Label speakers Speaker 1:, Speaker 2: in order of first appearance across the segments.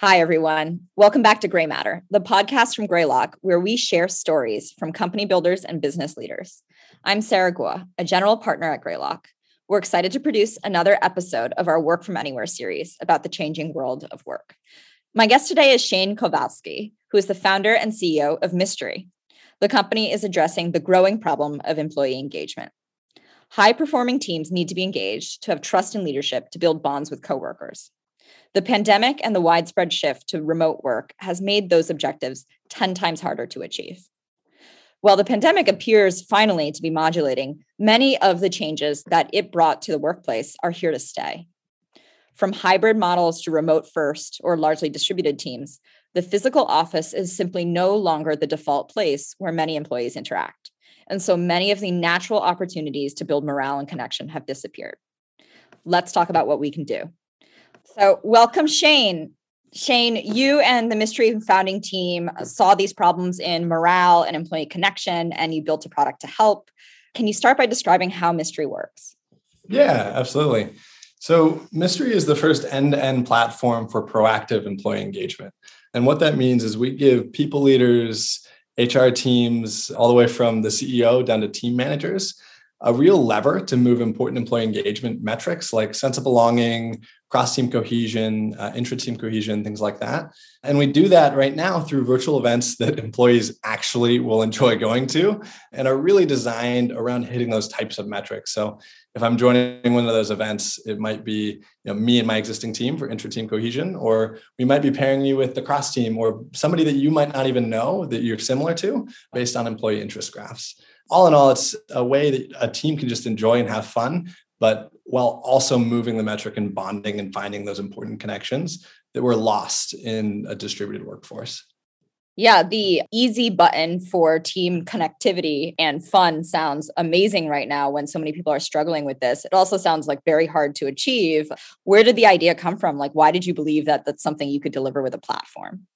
Speaker 1: Hi, everyone. Welcome back to Grey Matter, the podcast from Greylock, where we share stories from company builders and business leaders. I'm Sarah Guo, a general partner at Greylock. We're excited to produce another episode of our Work from Anywhere series about the changing world of work. My guest today is Shane Kovalsky, who is the founder and CEO of Mystery. The company is addressing the growing problem of employee engagement. High performing teams need to be engaged to have trust in leadership to build bonds with coworkers. The pandemic and the widespread shift to remote work has made those objectives 10 times harder to achieve. While the pandemic appears finally to be modulating, many of the changes that it brought to the workplace are here to stay. From hybrid models to remote first or largely distributed teams, the physical office is simply no longer the default place where many employees interact. And so many of the natural opportunities to build morale and connection have disappeared. Let's talk about what we can do. So, welcome, Shane. Shane, you and the Mystery founding team saw these problems in morale and employee connection, and you built a product to help. Can you start by describing how Mystery works?
Speaker 2: Yeah, absolutely. So, Mystery is the first end to end platform for proactive employee engagement. And what that means is we give people leaders, HR teams, all the way from the CEO down to team managers, a real lever to move important employee engagement metrics like sense of belonging, cross team cohesion, uh, intra team cohesion, things like that. And we do that right now through virtual events that employees actually will enjoy going to and are really designed around hitting those types of metrics. So if I'm joining one of those events, it might be you know, me and my existing team for intra team cohesion, or we might be pairing you with the cross team or somebody that you might not even know that you're similar to based on employee interest graphs all in all, it's a way that a team can just enjoy and have fun, but while also moving the metric and bonding and finding those important connections that were lost in a distributed workforce.
Speaker 1: Yeah, the easy button for team connectivity and fun sounds amazing right now when so many people are struggling with this. It also sounds like very hard to achieve. Where did the idea come from? Like, why did you believe that that's something you could deliver with a platform?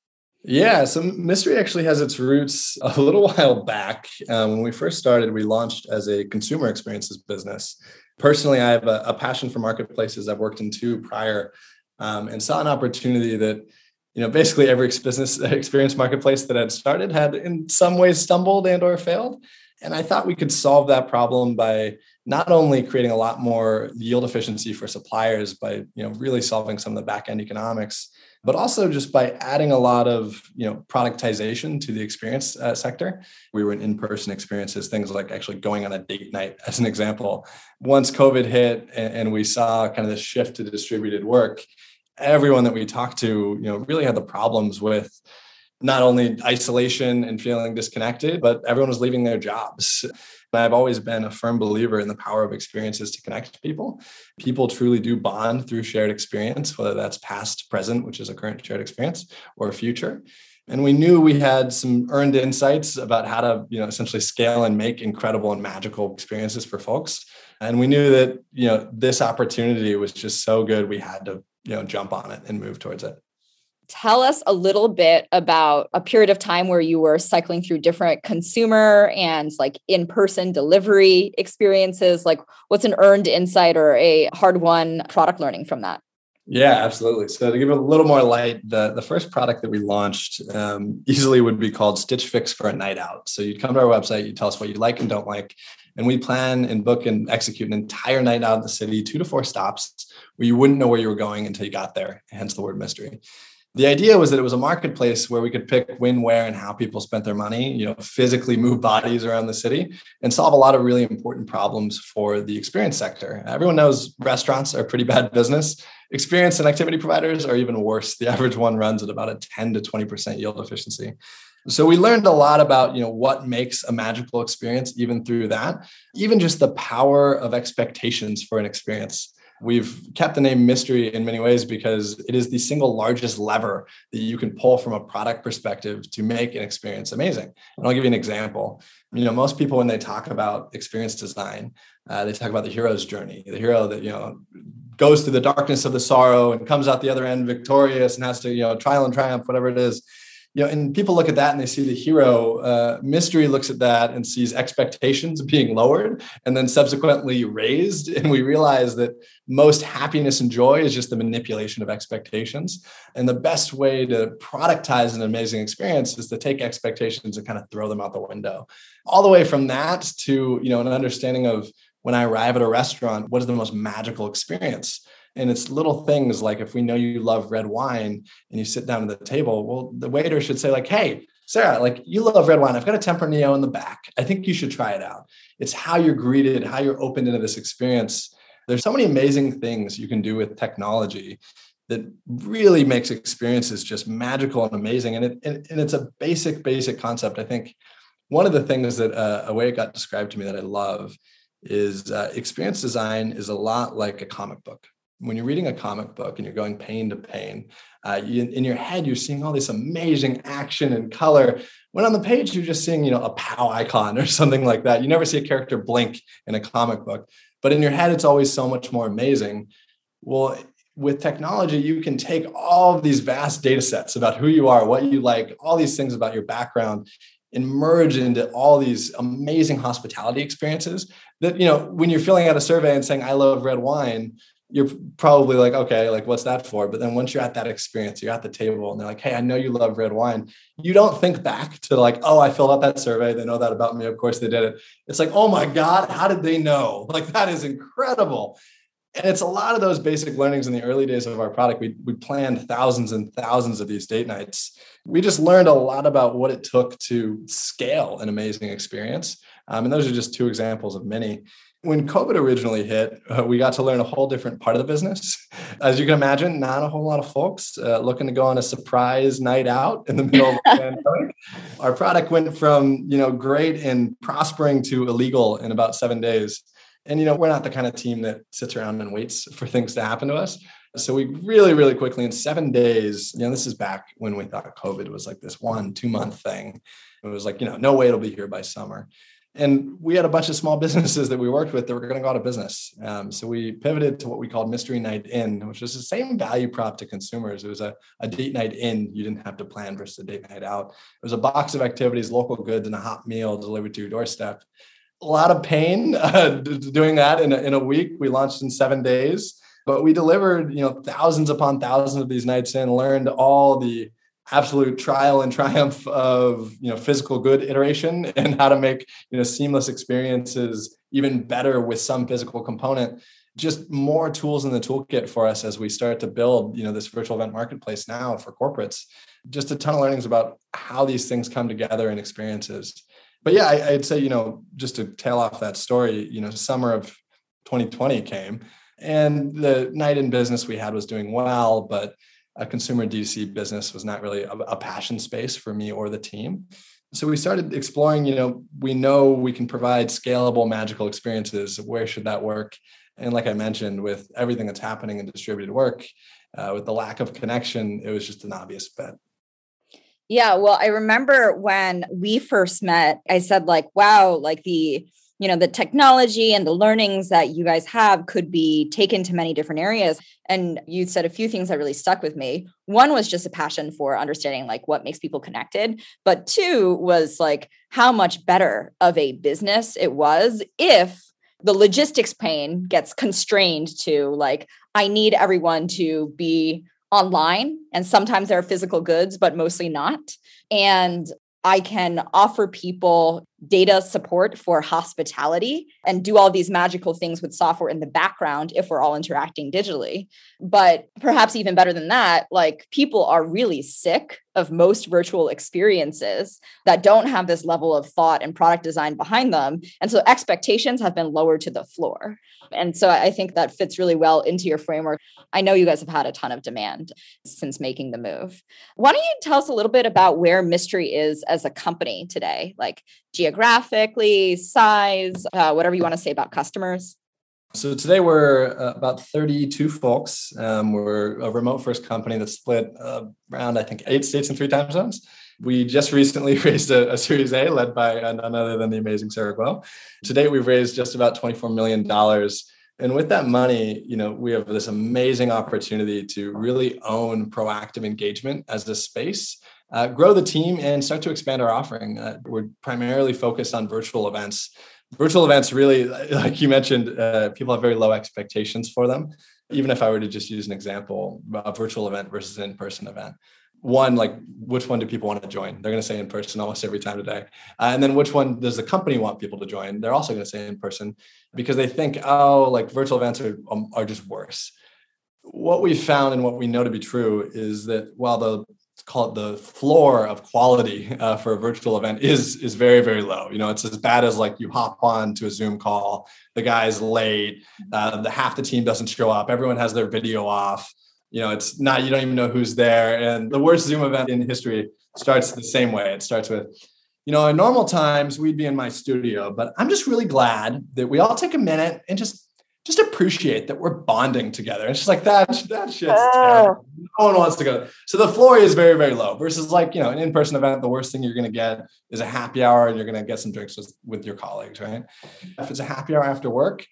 Speaker 2: Yeah, so Mystery actually has its roots a little while back. Um, when we first started, we launched as a consumer experiences business. Personally, I have a, a passion for marketplaces. I've worked in two prior um, and saw an opportunity that, you know, basically every business experience marketplace that had started had in some ways stumbled and or failed. And I thought we could solve that problem by not only creating a lot more yield efficiency for suppliers by, you know, really solving some of the back end economics, but also just by adding a lot of you know productization to the experience uh, sector we were in in-person experiences things like actually going on a date night as an example once covid hit and, and we saw kind of this shift to distributed work everyone that we talked to you know really had the problems with not only isolation and feeling disconnected, but everyone was leaving their jobs. I've always been a firm believer in the power of experiences to connect people. People truly do bond through shared experience, whether that's past, present, which is a current shared experience, or future. And we knew we had some earned insights about how to, you know, essentially scale and make incredible and magical experiences for folks. And we knew that, you know, this opportunity was just so good, we had to, you know, jump on it and move towards it
Speaker 1: tell us a little bit about a period of time where you were cycling through different consumer and like in-person delivery experiences? Like what's an earned insight or a hard won product learning from that?
Speaker 2: Yeah absolutely. So to give a little more light the, the first product that we launched um, easily would be called stitch fix for a night out. So you'd come to our website you tell us what you like and don't like and we plan and book and execute an entire night out in the city two to four stops where you wouldn't know where you were going until you got there hence the word mystery the idea was that it was a marketplace where we could pick when, where, and how people spent their money, you know, physically move bodies around the city and solve a lot of really important problems for the experience sector. Everyone knows restaurants are pretty bad business. Experience and activity providers are even worse. The average one runs at about a 10 to 20% yield efficiency. So we learned a lot about, you know, what makes a magical experience even through that, even just the power of expectations for an experience. We've kept the name mystery in many ways because it is the single largest lever that you can pull from a product perspective to make an experience amazing. And I'll give you an example. You know, most people when they talk about experience design, uh, they talk about the hero's journey, the hero that you know goes through the darkness of the sorrow and comes out the other end victorious and has to you know trial and triumph, whatever it is. You know, and people look at that and they see the hero. Uh, mystery looks at that and sees expectations being lowered and then subsequently raised. And we realize that most happiness and joy is just the manipulation of expectations. And the best way to productize an amazing experience is to take expectations and kind of throw them out the window. All the way from that to, you know, an understanding of when I arrive at a restaurant, what is the most magical experience? And it's little things like if we know you love red wine and you sit down at the table, well, the waiter should say, like, hey, Sarah, like you love red wine. I've got a Tempranillo in the back. I think you should try it out. It's how you're greeted, how you're opened into this experience. There's so many amazing things you can do with technology that really makes experiences just magical and amazing. And, it, and, and it's a basic, basic concept. I think one of the things that uh, a way it got described to me that I love is uh, experience design is a lot like a comic book when you're reading a comic book and you're going pain to pain, uh, you, in your head you're seeing all this amazing action and color. When on the page you're just seeing, you know, a pow icon or something like that. You never see a character blink in a comic book, but in your head it's always so much more amazing. Well, with technology, you can take all of these vast data sets about who you are, what you like, all these things about your background, and merge into all these amazing hospitality experiences that you know when you're filling out a survey and saying i love red wine you're probably like, okay, like what's that for? But then once you're at that experience, you're at the table and they're like, hey, I know you love red wine. You don't think back to like, oh, I filled out that survey. They know that about me. Of course they did it. It's like, oh my God, how did they know? Like that is incredible. And it's a lot of those basic learnings in the early days of our product. We, we planned thousands and thousands of these date nights. We just learned a lot about what it took to scale an amazing experience. Um, and those are just two examples of many when COVID originally hit, uh, we got to learn a whole different part of the business. As you can imagine, not a whole lot of folks uh, looking to go on a surprise night out in the middle of the pandemic. Our product went from you know great and prospering to illegal in about seven days. And you know we're not the kind of team that sits around and waits for things to happen to us. So we really, really quickly in seven days, you know, this is back when we thought COVID was like this one, two month thing. It was like, you know, no way it'll be here by summer and we had a bunch of small businesses that we worked with that were going to go out of business. Um, so we pivoted to what we called Mystery Night In, which was the same value prop to consumers. It was a, a date night in. You didn't have to plan versus a date night out. It was a box of activities, local goods, and a hot meal delivered to your doorstep. A lot of pain uh, doing that in a, in a week. We launched in seven days, but we delivered you know thousands upon thousands of these nights in. Learned all the absolute trial and triumph of you know physical good iteration and how to make you know seamless experiences even better with some physical component. Just more tools in the toolkit for us as we start to build you know this virtual event marketplace now for corporates. Just a ton of learnings about how these things come together in experiences. But yeah I, i'd say you know just to tail off that story you know summer of 2020 came and the night in business we had was doing well but a consumer DC business was not really a, a passion space for me or the team. So we started exploring, you know, we know we can provide scalable magical experiences. Where should that work? And like I mentioned, with everything that's happening in distributed work, uh, with the lack of connection, it was just an obvious bet.
Speaker 1: Yeah, well, I remember when we first met, I said like, wow, like the you know the technology and the learnings that you guys have could be taken to many different areas. And you said a few things that really stuck with me. One was just a passion for understanding like what makes people connected. But two was like how much better of a business it was if the logistics pain gets constrained to like i need everyone to be online and sometimes there are physical goods but mostly not. And I can offer people data support for hospitality and do all these magical things with software in the background if we're all interacting digitally. But perhaps even better than that, like people are really sick of most virtual experiences that don't have this level of thought and product design behind them. And so expectations have been lowered to the floor. And so I think that fits really well into your framework. I know you guys have had a ton of demand since making the move. Why don't you tell us a little bit about where Mystery is as a company today? Like geographically, size, uh, whatever you want to say about customers?
Speaker 2: So today we're uh, about 32 folks. Um, we're a remote first company that's split uh, around, I think, eight states and three time zones. We just recently raised a, a Series A led by none other than the amazing Sarah Guo. Today we've raised just about $24 million. And with that money, you know, we have this amazing opportunity to really own proactive engagement as a space uh, grow the team and start to expand our offering. Uh, we're primarily focused on virtual events. Virtual events really, like you mentioned, uh, people have very low expectations for them. Even if I were to just use an example, a virtual event versus an in-person event. One, like which one do people want to join? They're going to say in person almost every time today. Uh, and then which one does the company want people to join? They're also going to say in person because they think, oh, like virtual events are, um, are just worse what we found and what we know to be true is that while the call it the floor of quality uh, for a virtual event is is very very low. You know it's as bad as like you hop on to a zoom call the guy's late uh, the half the team doesn't show up everyone has their video off. You know it's not you don't even know who's there and the worst zoom event in history starts the same way. It starts with you know in normal times we'd be in my studio but i'm just really glad that we all take a minute and just just appreciate that we're bonding together. It's just like that, that shit's oh. terrible. No one wants to go. So the floor is very, very low versus like, you know, an in-person event, the worst thing you're going to get is a happy hour and you're going to get some drinks with, with your colleagues, right? If it's a happy hour after work,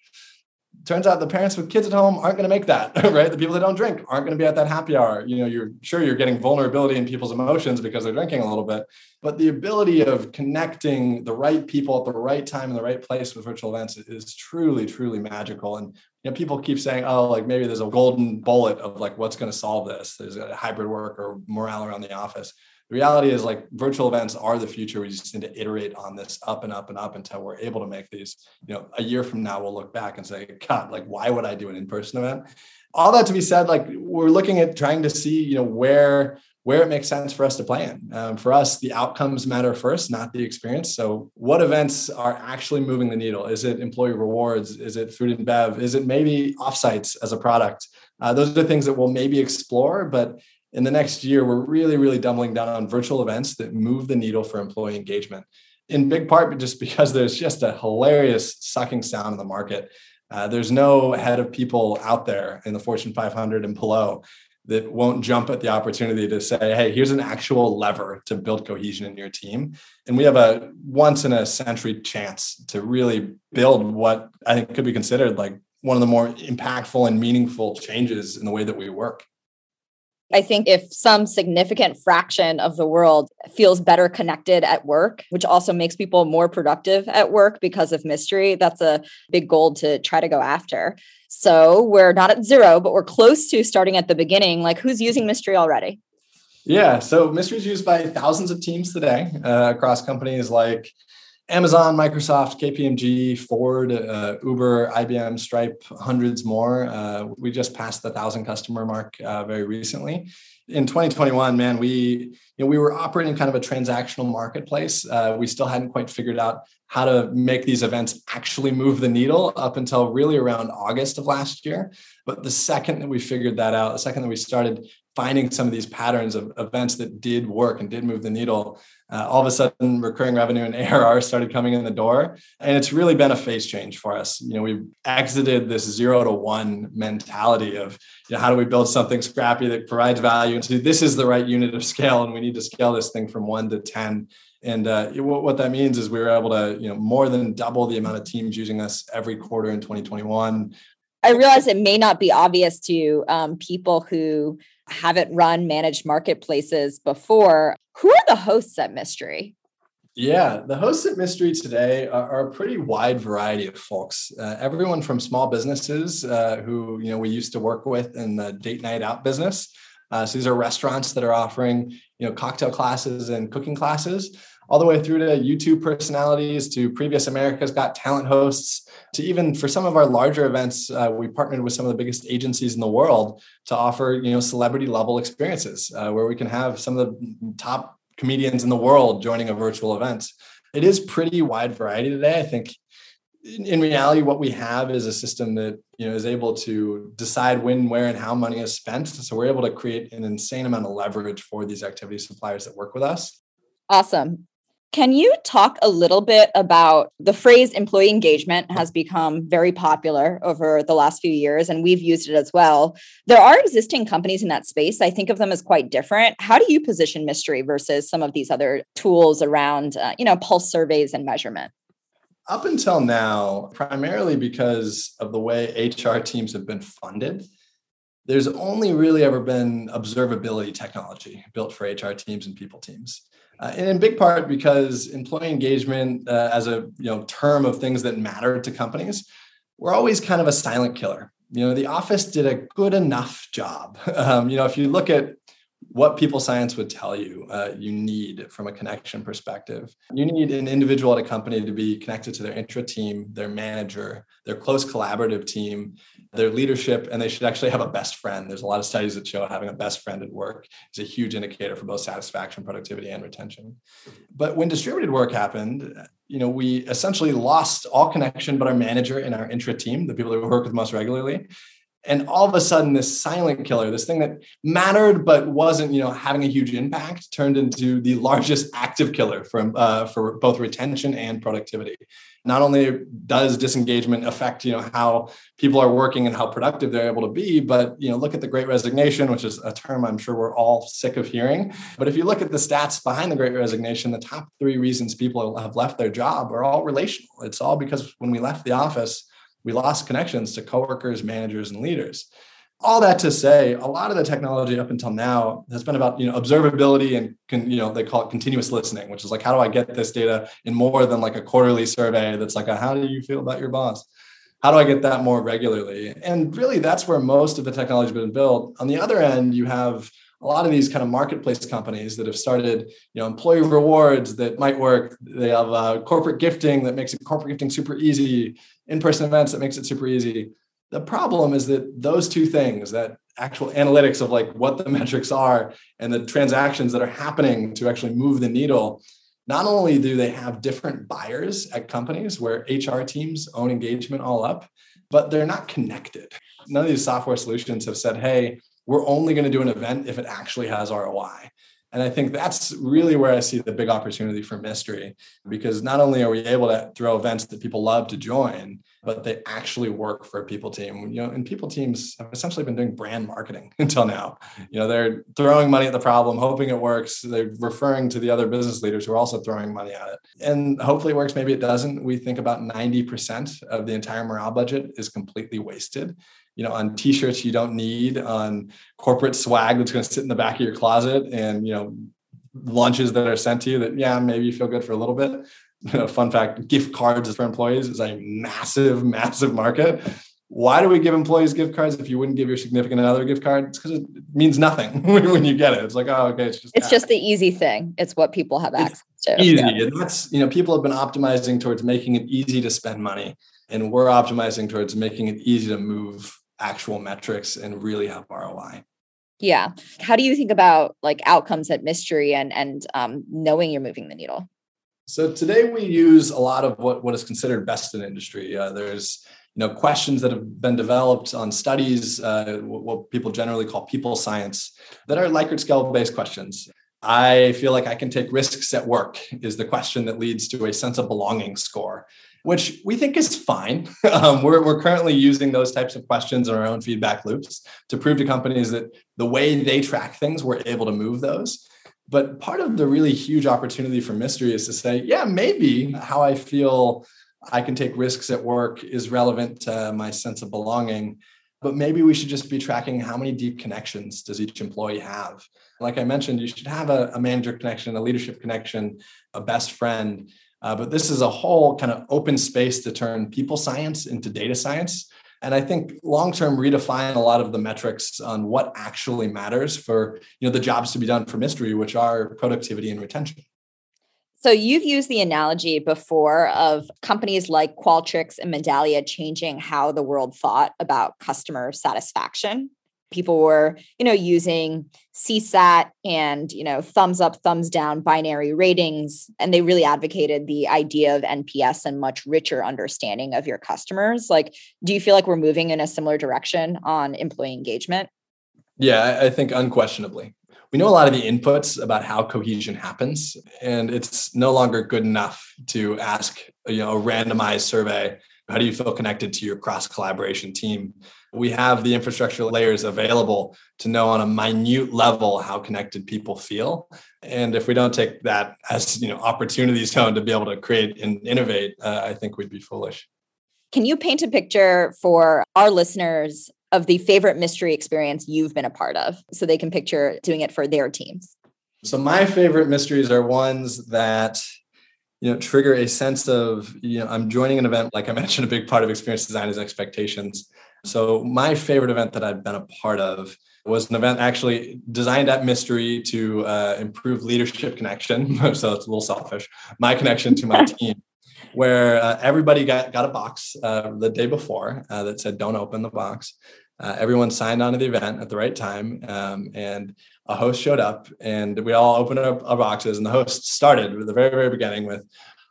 Speaker 2: turns out the parents with kids at home aren't going to make that right? The people that don't drink aren't going to be at that happy hour. You know you're sure you're getting vulnerability in people's emotions because they're drinking a little bit but the ability of connecting the right people at the right time in the right place with virtual events is truly truly magical. And you know people keep saying oh like maybe there's a golden bullet of like what's going to solve this? There's a hybrid work or morale around the office the reality is like virtual events are the future. We just need to iterate on this up and up and up until we're able to make these, you know, a year from now, we'll look back and say, God, like, why would I do an in-person event? All that to be said, like we're looking at trying to see, you know, where where it makes sense for us to plan. Um, for us, the outcomes matter first, not the experience. So, what events are actually moving the needle? Is it employee rewards? Is it food and bev? Is it maybe offsites as a product? Uh, those are things that we'll maybe explore, but in the next year, we're really, really doubling down on virtual events that move the needle for employee engagement. In big part, just because there's just a hilarious sucking sound in the market. Uh, there's no head of people out there in the Fortune 500 and below that won't jump at the opportunity to say, hey, here's an actual lever to build cohesion in your team. And we have a once in a century chance to really build what I think could be considered like one of the more impactful and meaningful changes in the way that we work.
Speaker 1: I think if some significant fraction of the world feels better connected at work, which also makes people more productive at work because of mystery, that's a big goal to try to go after. So we're not at zero, but we're close to starting at the beginning. Like, who's using mystery already?
Speaker 2: Yeah, so mystery is used by thousands of teams today uh, across companies like Amazon, Microsoft, KPMG, Ford, uh, Uber, IBM, Stripe, hundreds more. Uh, we just passed the thousand customer mark uh, very recently. In 2021, man, we you know we were operating kind of a transactional marketplace. Uh, we still hadn't quite figured out how to make these events actually move the needle up until really around August of last year. But the second that we figured that out, the second that we started finding some of these patterns of events that did work and did move the needle, uh, all of a sudden recurring revenue and ARR started coming in the door. And it's really been a phase change for us. You know, we've exited this zero to one mentality of you know, how do we build something scrappy that provides value? And so this is the right unit of scale, and we need to scale this thing from one to 10. And uh, what that means is we were able to, you know, more than double the amount of teams using us every quarter in 2021.
Speaker 1: I realize it may not be obvious to um, people who haven't run managed marketplaces before. Who are the hosts at Mystery?
Speaker 2: Yeah, the hosts at Mystery today are, are a pretty wide variety of folks. Uh, everyone from small businesses uh, who you know we used to work with in the date night out business. Uh, so these are restaurants that are offering you know cocktail classes and cooking classes, all the way through to YouTube personalities, to previous America's Got Talent hosts, to even for some of our larger events, uh, we partnered with some of the biggest agencies in the world to offer you know celebrity level experiences uh, where we can have some of the top comedians in the world joining a virtual event. It is pretty wide variety today. I think in reality what we have is a system that you know is able to decide when where and how money is spent so we're able to create an insane amount of leverage for these activity suppliers that work with us
Speaker 1: awesome can you talk a little bit about the phrase employee engagement has become very popular over the last few years, and we've used it as well. There are existing companies in that space. I think of them as quite different. How do you position Mystery versus some of these other tools around, uh, you know, pulse surveys and measurement?
Speaker 2: Up until now, primarily because of the way HR teams have been funded, there's only really ever been observability technology built for HR teams and people teams. Uh, and in big part because employee engagement uh, as a you know term of things that matter to companies, we're always kind of a silent killer. You know, the office did a good enough job. Um, you know, if you look at what people science would tell you uh, you need from a connection perspective. You need an individual at a company to be connected to their intra team, their manager, their close collaborative team, their leadership, and they should actually have a best friend. There's a lot of studies that show having a best friend at work is a huge indicator for both satisfaction, productivity, and retention. But when distributed work happened, you know, we essentially lost all connection but our manager and our intra team, the people that we work with most regularly and all of a sudden this silent killer this thing that mattered but wasn't you know having a huge impact turned into the largest active killer for, uh, for both retention and productivity. Not only does disengagement affect you know how people are working and how productive they're able to be but you know look at the great resignation which is a term i'm sure we're all sick of hearing. But if you look at the stats behind the great resignation the top three reasons people have left their job are all relational. It's all because when we left the office we lost connections to coworkers, managers, and leaders. All that to say, a lot of the technology up until now has been about you know observability and can, you know they call it continuous listening, which is like how do I get this data in more than like a quarterly survey that's like a, how do you feel about your boss? How do I get that more regularly? And really, that's where most of the technology has been built. On the other end, you have a lot of these kind of marketplace companies that have started, you know, employee rewards that might work. They have uh, corporate gifting that makes it corporate gifting super easy in-person events that makes it super easy. The problem is that those two things that actual analytics of like what the metrics are and the transactions that are happening to actually move the needle not only do they have different buyers at companies where hr teams own engagement all up but they're not connected. None of these software solutions have said hey we're only going to do an event if it actually has roi and I think that's really where I see the big opportunity for mystery, because not only are we able to throw events that people love to join, but they actually work for a people team. You know, and people teams have essentially been doing brand marketing until now. You know, they're throwing money at the problem, hoping it works. They're referring to the other business leaders who are also throwing money at it. And hopefully it works, maybe it doesn't. We think about 90% of the entire morale budget is completely wasted you know on t-shirts you don't need on corporate swag that's going to sit in the back of your closet and you know lunches that are sent to you that yeah maybe you feel good for a little bit fun fact gift cards for employees is a massive massive market why do we give employees gift cards if you wouldn't give your significant other gift card it's because it means nothing when you get it it's like oh okay it's just
Speaker 1: it's just the easy thing it's what people have access to
Speaker 2: easy yeah. and that's you know people have been optimizing towards making it easy to spend money and we're optimizing towards making it easy to move actual metrics and really have ROI.
Speaker 1: Yeah. How do you think about like outcomes at mystery and and um, knowing you're moving the needle?
Speaker 2: So today we use a lot of what, what is considered best in industry. Uh, there's you know questions that have been developed on studies, uh, what people generally call people science, that are Likert scale based questions. I feel like I can take risks at work is the question that leads to a sense of belonging score which we think is fine. Um, we're, we're currently using those types of questions in our own feedback loops to prove to companies that the way they track things, we're able to move those. But part of the really huge opportunity for mystery is to say, yeah, maybe how I feel I can take risks at work is relevant to my sense of belonging. But maybe we should just be tracking how many deep connections does each employee have. Like I mentioned, you should have a, a manager connection, a leadership connection, a best friend uh, but this is a whole kind of open space to turn people science into data science. And I think long term redefine a lot of the metrics on what actually matters for you know the jobs to be done for mystery, which are productivity and retention.
Speaker 1: So you've used the analogy before of companies like Qualtrics and Medallia changing how the world thought about customer satisfaction people were you know using csat and you know thumbs up thumbs down binary ratings and they really advocated the idea of nps and much richer understanding of your customers. Like do you feel like we're moving in a similar direction on employee engagement?
Speaker 2: Yeah i think unquestionably. We know a lot of the inputs about how cohesion happens and it's no longer good enough to ask you know a randomized survey how do you feel connected to your cross collaboration team? We have the infrastructure layers available to know on a minute level how connected people feel. And if we don't take that as you know opportunity zone to be able to create and innovate uh, i think we'd be foolish.
Speaker 1: Can you paint a picture for our listeners of the favorite mystery experience you've been a part of so they can picture doing it for their teams.
Speaker 2: So my favorite mysteries are ones that you know trigger a sense of you know I'm joining an event like I mentioned a big part of experience design is expectations. So my favorite event that I've been a part of was an event actually designed at Mystery to uh, improve leadership connection. so it's a little selfish. My connection to my team, where uh, everybody got, got a box uh, the day before uh, that said, don't open the box. Uh, everyone signed on to the event at the right time. Um, and a host showed up and we all opened up our boxes. And the host started at the very, very beginning with,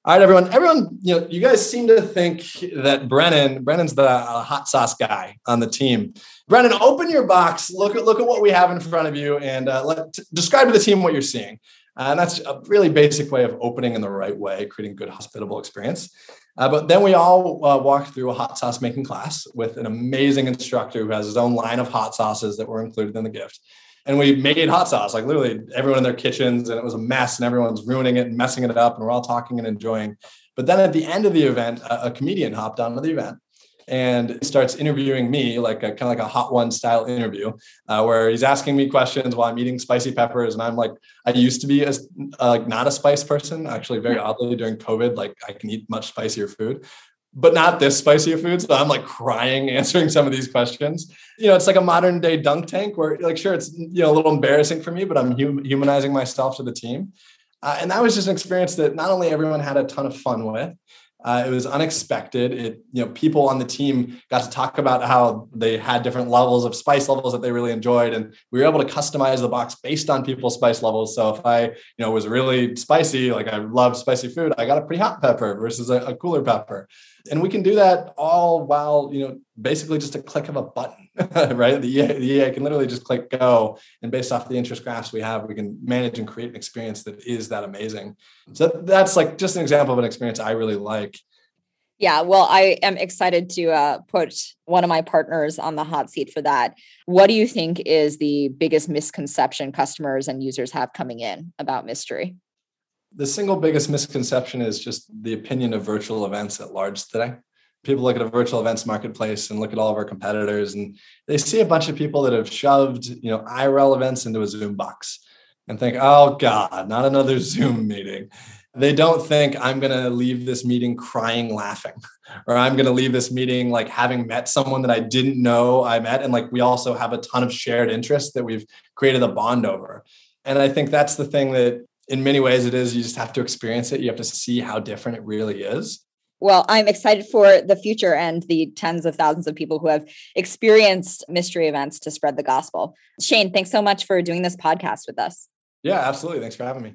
Speaker 2: all right, everyone. Everyone, you know, you guys seem to think that Brennan, Brennan's the uh, hot sauce guy on the team. Brennan, open your box. Look at look at what we have in front of you, and uh, let describe to the team what you're seeing. Uh, and that's a really basic way of opening in the right way, creating good hospitable experience. Uh, but then we all uh, walked through a hot sauce making class with an amazing instructor who has his own line of hot sauces that were included in the gift. And we made hot sauce like literally everyone in their kitchens and it was a mess and everyone's ruining it and messing it up and we're all talking and enjoying. But then at the end of the event a, a comedian hopped onto the event and starts interviewing me like a kind of like a hot one style interview uh, where he's asking me questions while i'm eating spicy peppers and i'm like i used to be a, uh, like not a spice person actually very oddly during covid like i can eat much spicier food but not this spicy of food. So I'm like crying answering some of these questions. You know, it's like a modern day dunk tank where, like, sure, it's you know a little embarrassing for me, but I'm hum- humanizing myself to the team. Uh, and that was just an experience that not only everyone had a ton of fun with, uh, it was unexpected. It you know people on the team got to talk about how they had different levels of spice levels that they really enjoyed, and we were able to customize the box based on people's spice levels. So if I you know was really spicy, like I love spicy food, I got a pretty hot pepper versus a, a cooler pepper and we can do that all while you know basically just a click of a button right the EA, the EA can literally just click go and based off the interest graphs we have we can manage and create an experience that is that amazing so that's like just an example of an experience i really like
Speaker 1: yeah, well, I am excited to uh, put one of my partners on the hot seat for that. What do you think is the biggest misconception customers and users have coming in about mystery?
Speaker 2: the single biggest misconception is just the opinion of virtual events at large today. People look at a virtual events marketplace and look at all of our competitors, and they see a bunch of people that have shoved, you know, IRL events into a Zoom box and think, oh God, not another Zoom meeting. They don't think I'm going to leave this meeting crying, laughing, or I'm going to leave this meeting like having met someone that I didn't know I met. And like we also have a ton of shared interests that we've created a bond over. And I think that's the thing that in many ways it is you just have to experience it you have to see how different it really is
Speaker 1: well, I'm excited for the future and the tens of thousands of people who have experienced mystery events to spread the gospel. Shane, thanks so much for doing this podcast with us.
Speaker 2: Yeah, absolutely. Thanks for having me.